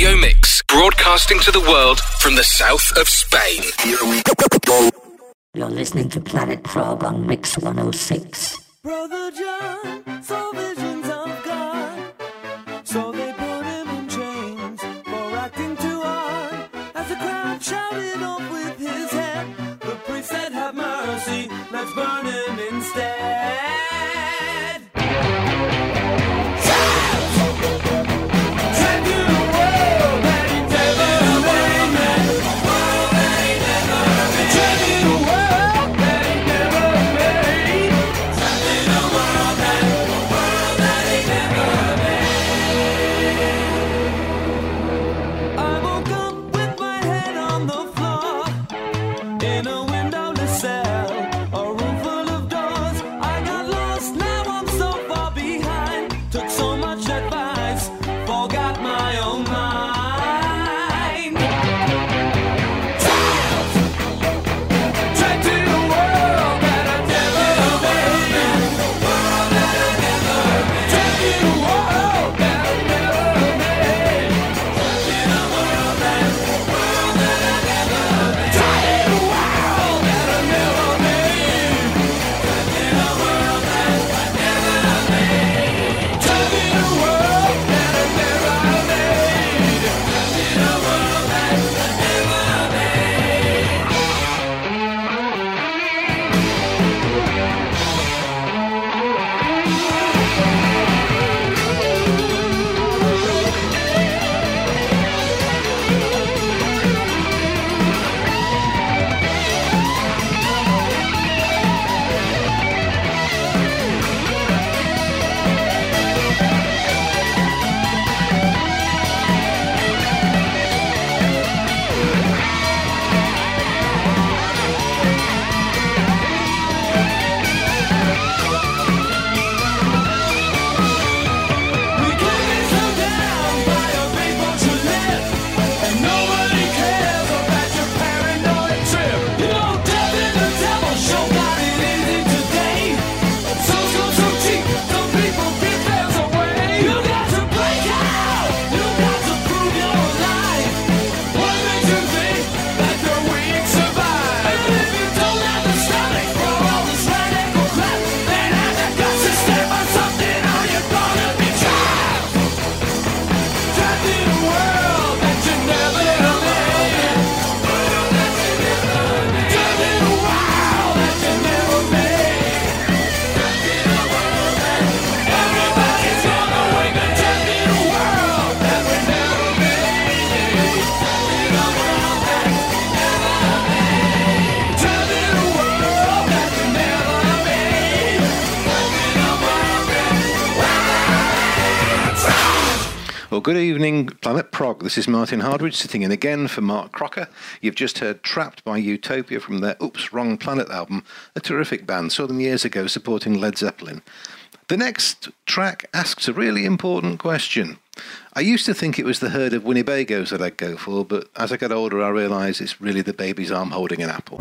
Radio Mix, broadcasting to the world from the south of Spain. You're listening to Planet Prog on Mix 106. Brother John, Well, good evening, Planet Prog. This is Martin Hardwidge sitting in again for Mark Crocker. You've just heard Trapped by Utopia from their Oops Wrong Planet album, a terrific band. Saw them years ago supporting Led Zeppelin. The next track asks a really important question. I used to think it was the herd of Winnebagos that I'd go for, but as I got older, I realised it's really the baby's arm holding an apple.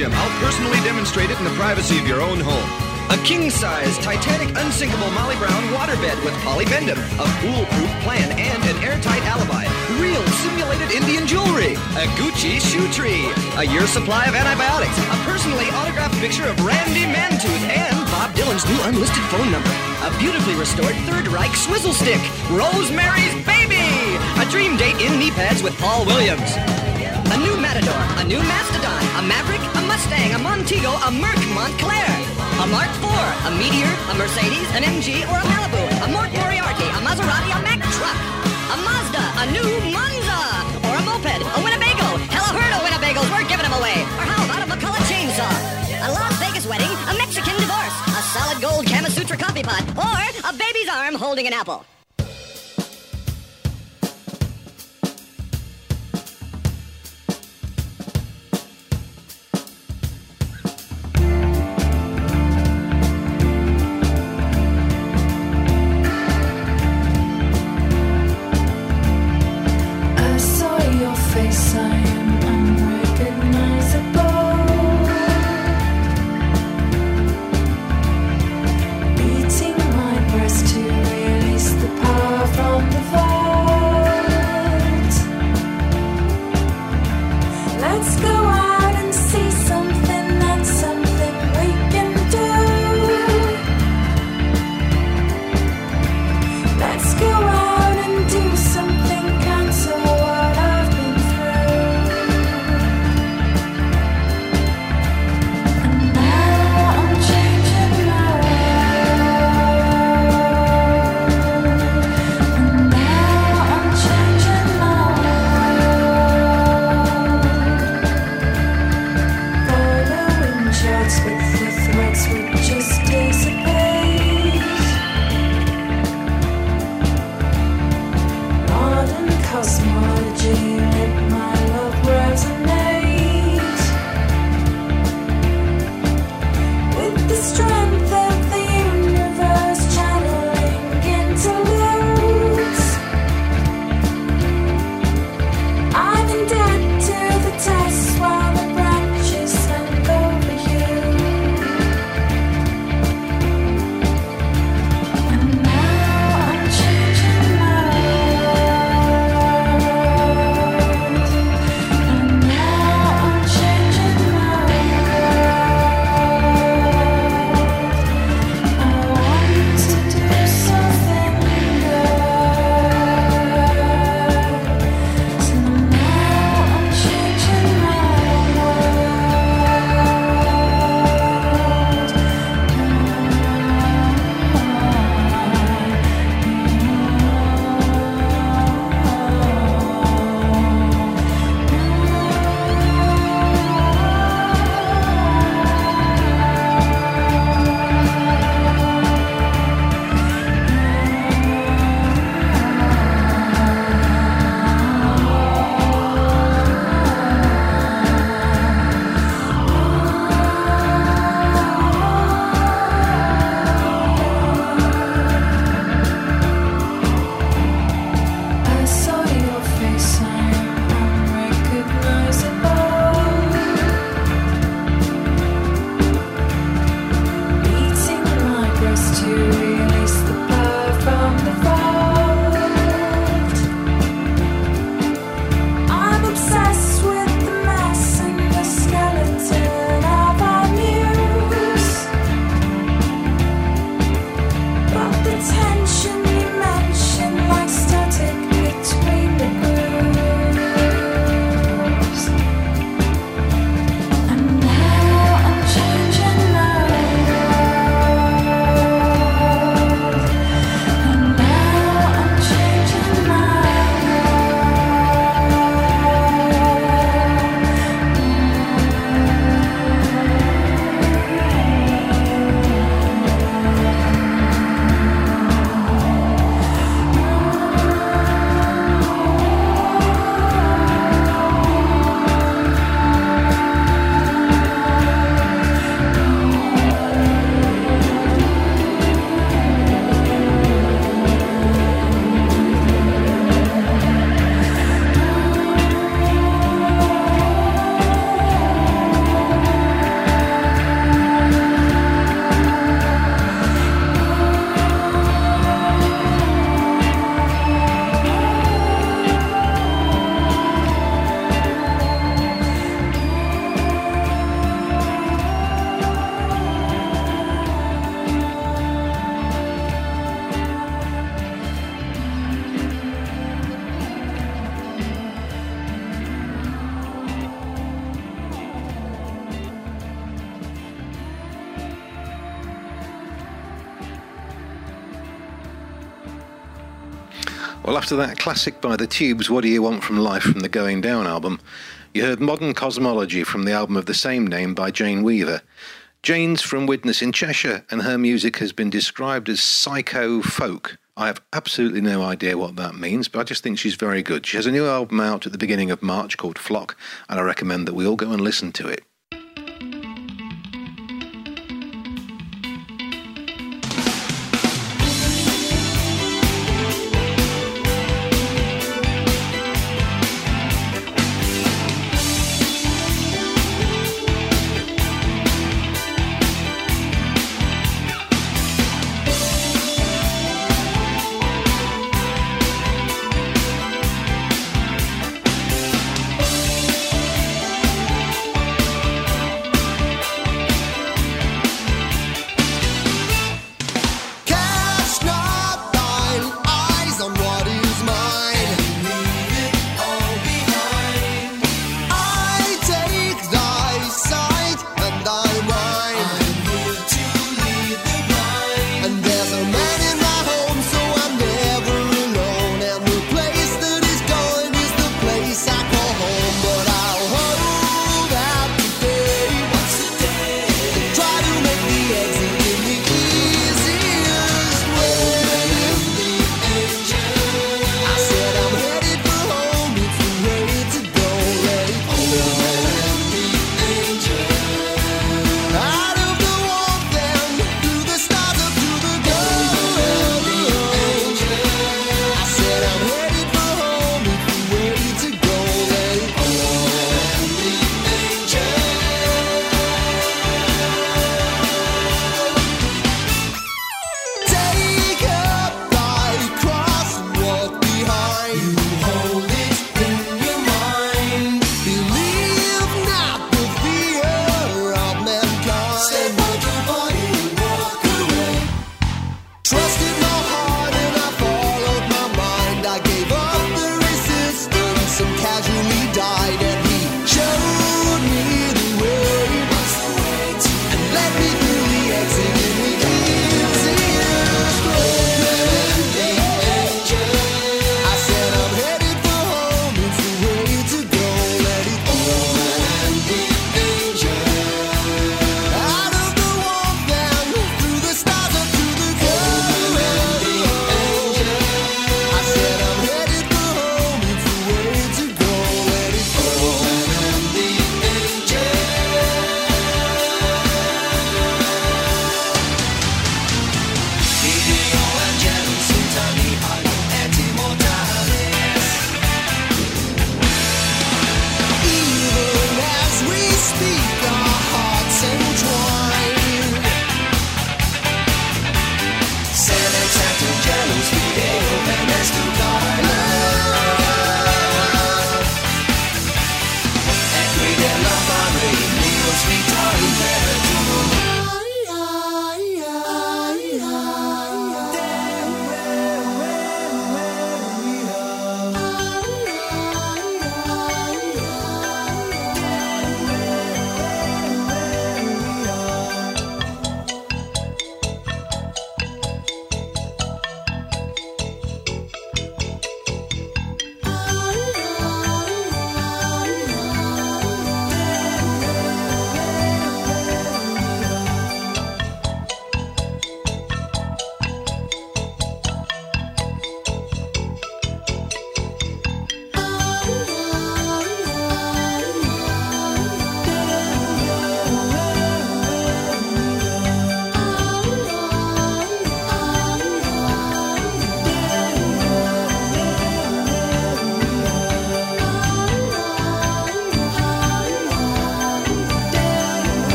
Dynagym. I'll personally demonstrate it in the privacy of your own home. A king-size Titanic unsinkable Molly Brown waterbed with polybendum, a foolproof plan, and an airtight alibi. Real simulated Indian jewelry, a Gucci shoe tree, a year's supply of antibiotics, a personally autographed picture of Randy Mantooth, and Bob Dylan's new unlisted phone number. A beautifully restored Third Reich swizzle stick, Rosemary's Baby, a dream date in knee pads with Paul Williams. A new Matador, a new Mastodon, a Maverick, Mustang, a Montego, a Merc Montclair, a Mark IV, a Meteor, a Mercedes, an MG, or a Malibu, a Mort Moriarty, a Maserati, a Mack truck, a Mazda, a new Monza, or a moped, a Winnebago. Hell, a herd of Winnebagos, we're giving them away. Or how about a McCulloch chainsaw? A Las Vegas wedding, a Mexican divorce, a solid gold Kama Sutra coffee pot, or a baby's arm holding an apple. After that classic by the Tubes, What Do You Want from Life from the Going Down album, you heard Modern Kosmology from the album of the same name by Jane Weaver. Jane's from Widnes in Cheshire, and her music has been described as psycho folk. I have absolutely no idea what that means, but I just think she's very good. She has a new album out at the beginning of March called Flock, and I recommend that we all go and listen to it.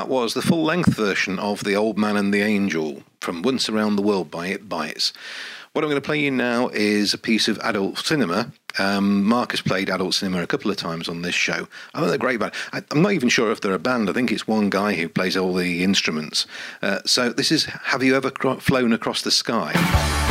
that was the full length version of The Old Man and the Angel from Once Around the World by It Bites. What I'm going to play you now is a piece of adult cinema. Um, Mark has played adult cinema a couple of times on this show. I think they're a great band. I, am not even sure if they're a band. I think it's one guy who plays all the instruments. Uh, so this is Have You Ever Cro- Flown Across the Sky?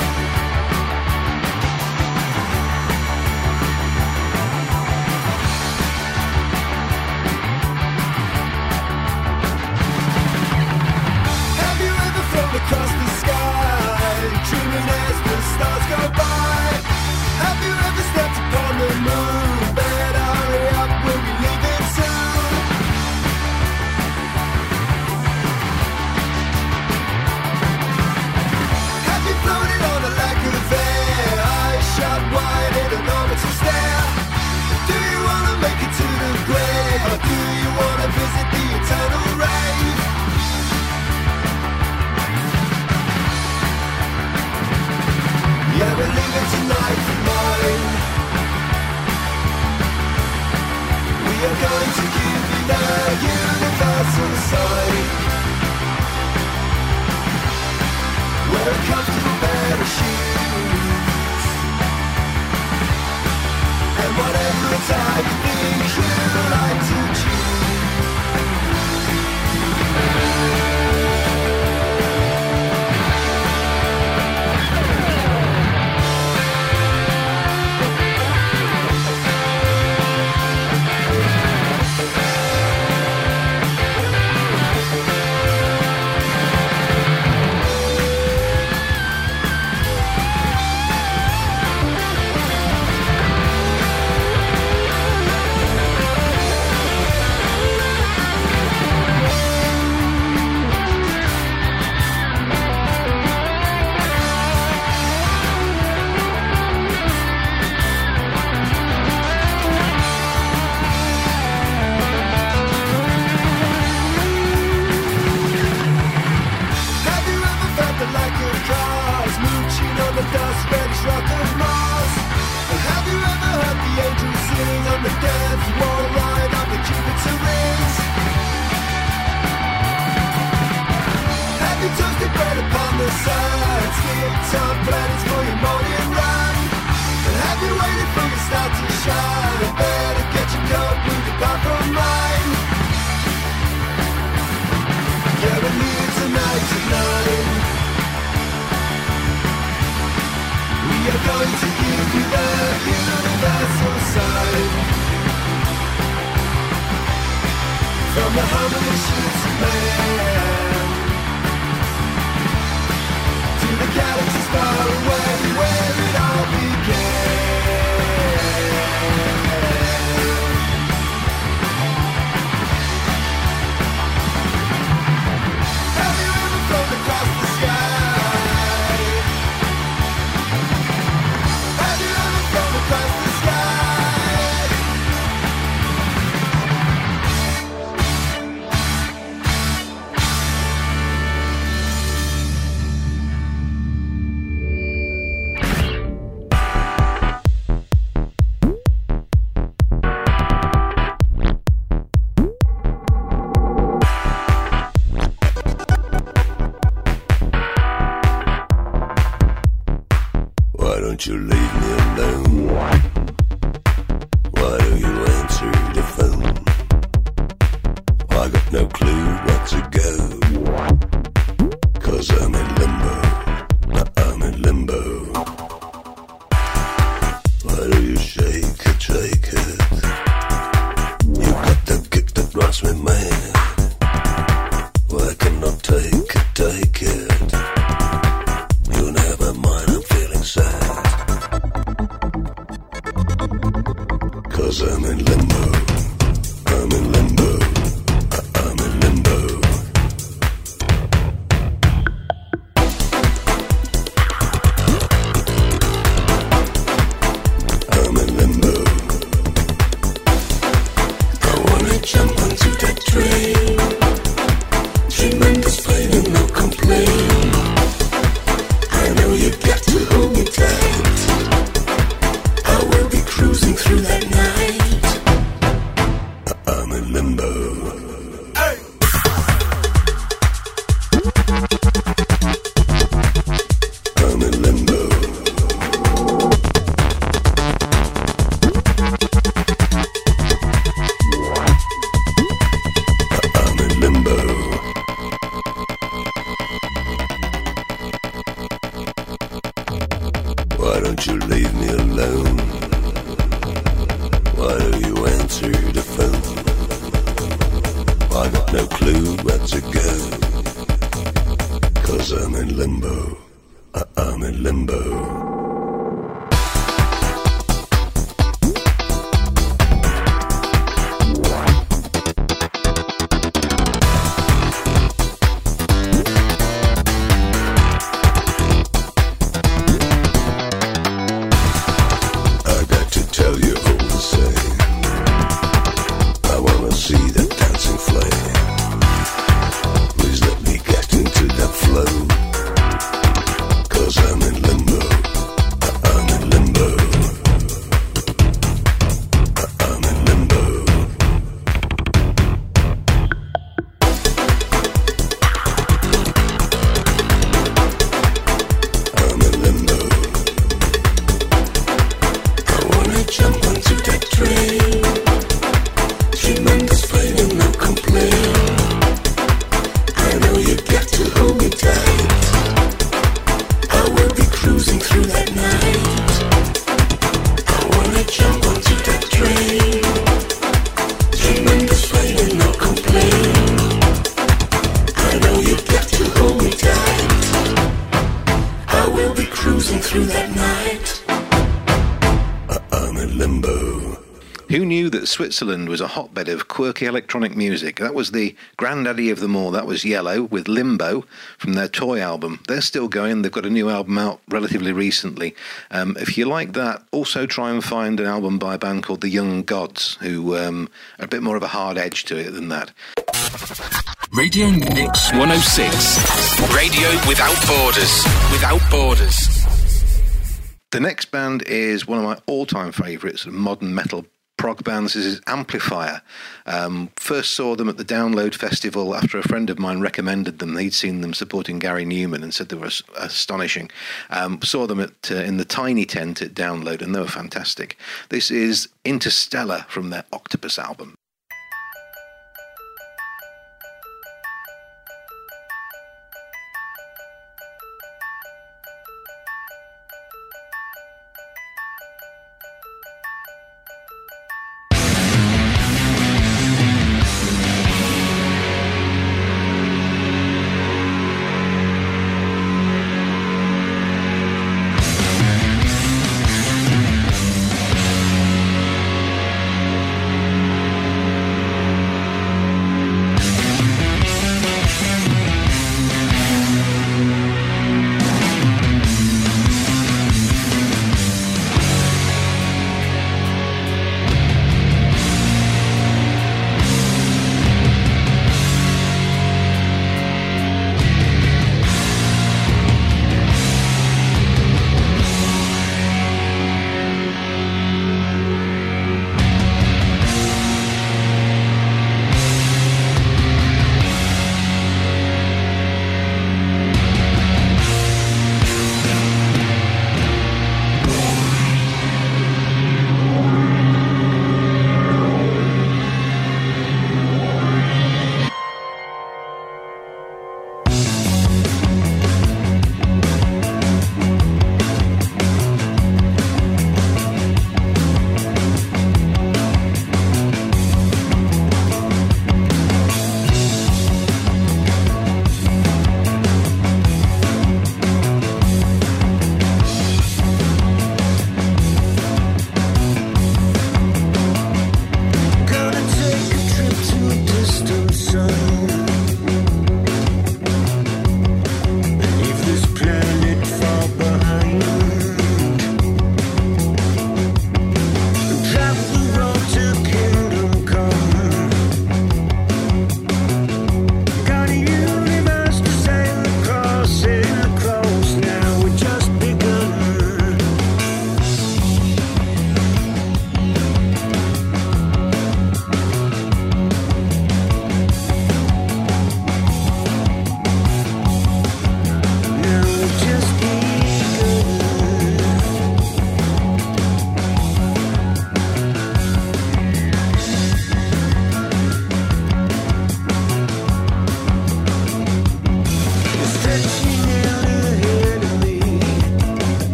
Who knew that Switzerland was a hotbed of quirky electronic music? That was the granddaddy of them all. That was Yello with Limbo from their Toy album. They're still going. They've got a new album out relatively recently. Um, if you like that, also try and find an album by a band called The Young Gods, who um, are a bit more of a hard edge to it than that. Radio Mix 106. Radio without borders. Without borders. The next band is one of my all-time favourites of modern metal prog bands. Is Amplifier. Um, first saw them at the Download Festival after a friend of mine recommended them. He'd seen them supporting Gary Numan and said they were as- astonishing. Um, saw them at uh, in the tiny tent at Download and they were fantastic. This is Interstellar from their Octopus album.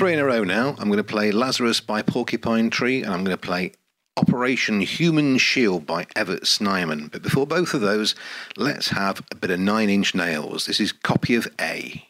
three in a row now. I'm going to play Lazarus by Porcupine Tree, and I'm going to play Operation Human Shield by Evert Snyman. But before both of those, let's have a bit of Nine Inch Nails. This is Copy of A.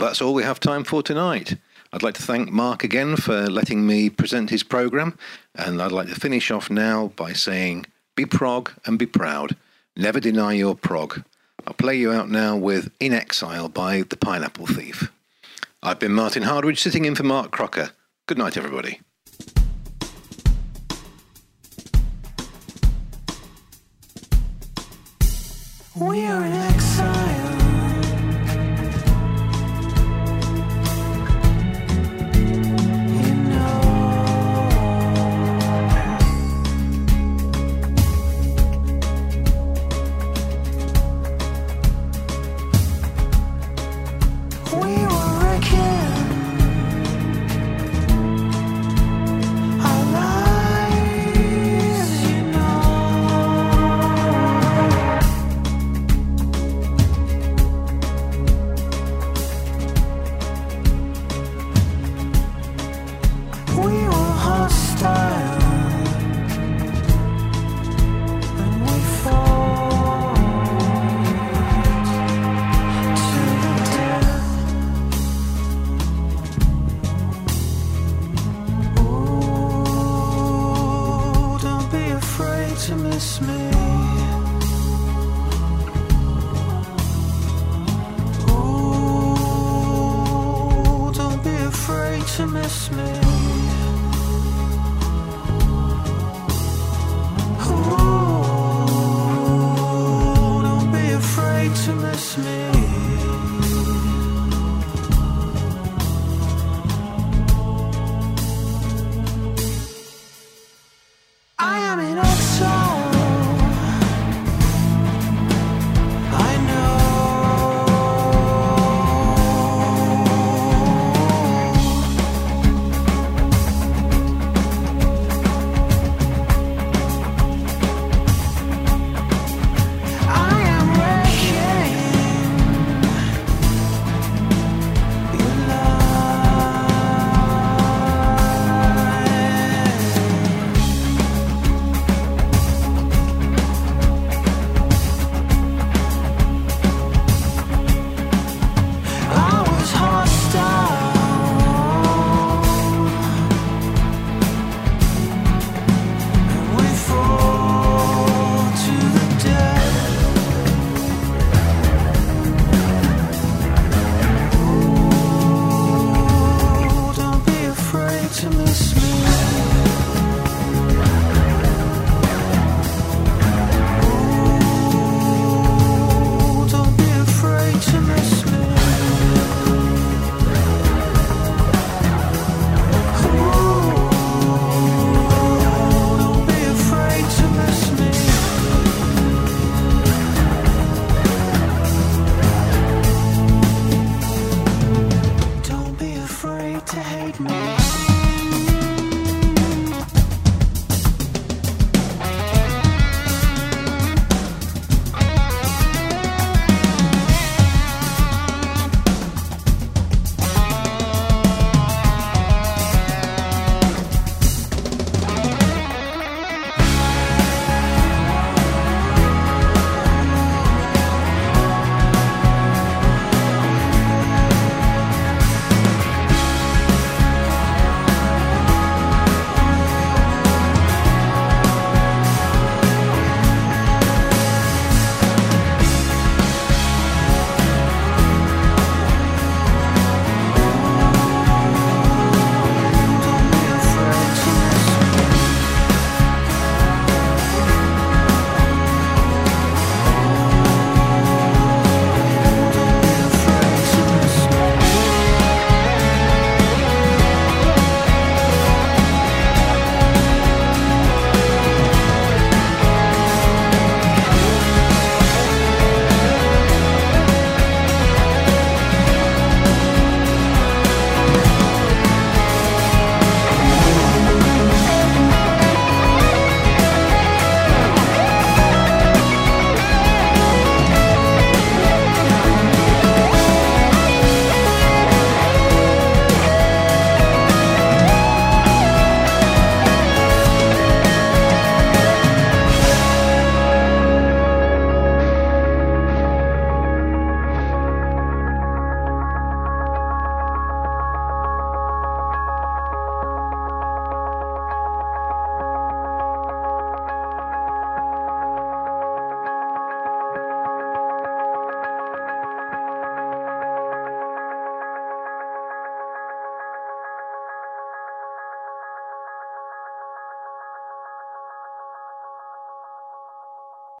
that's all we have time for tonight. I'd like to thank Mark again for letting me present his program, and I'd like to finish off now by saying be prog and be proud. Never deny your prog. I'll play you out now with In Exile by The Pineapple Thief. I've been Martin Hardwidge, sitting in for Mark Crocker. Good night, everybody. We are in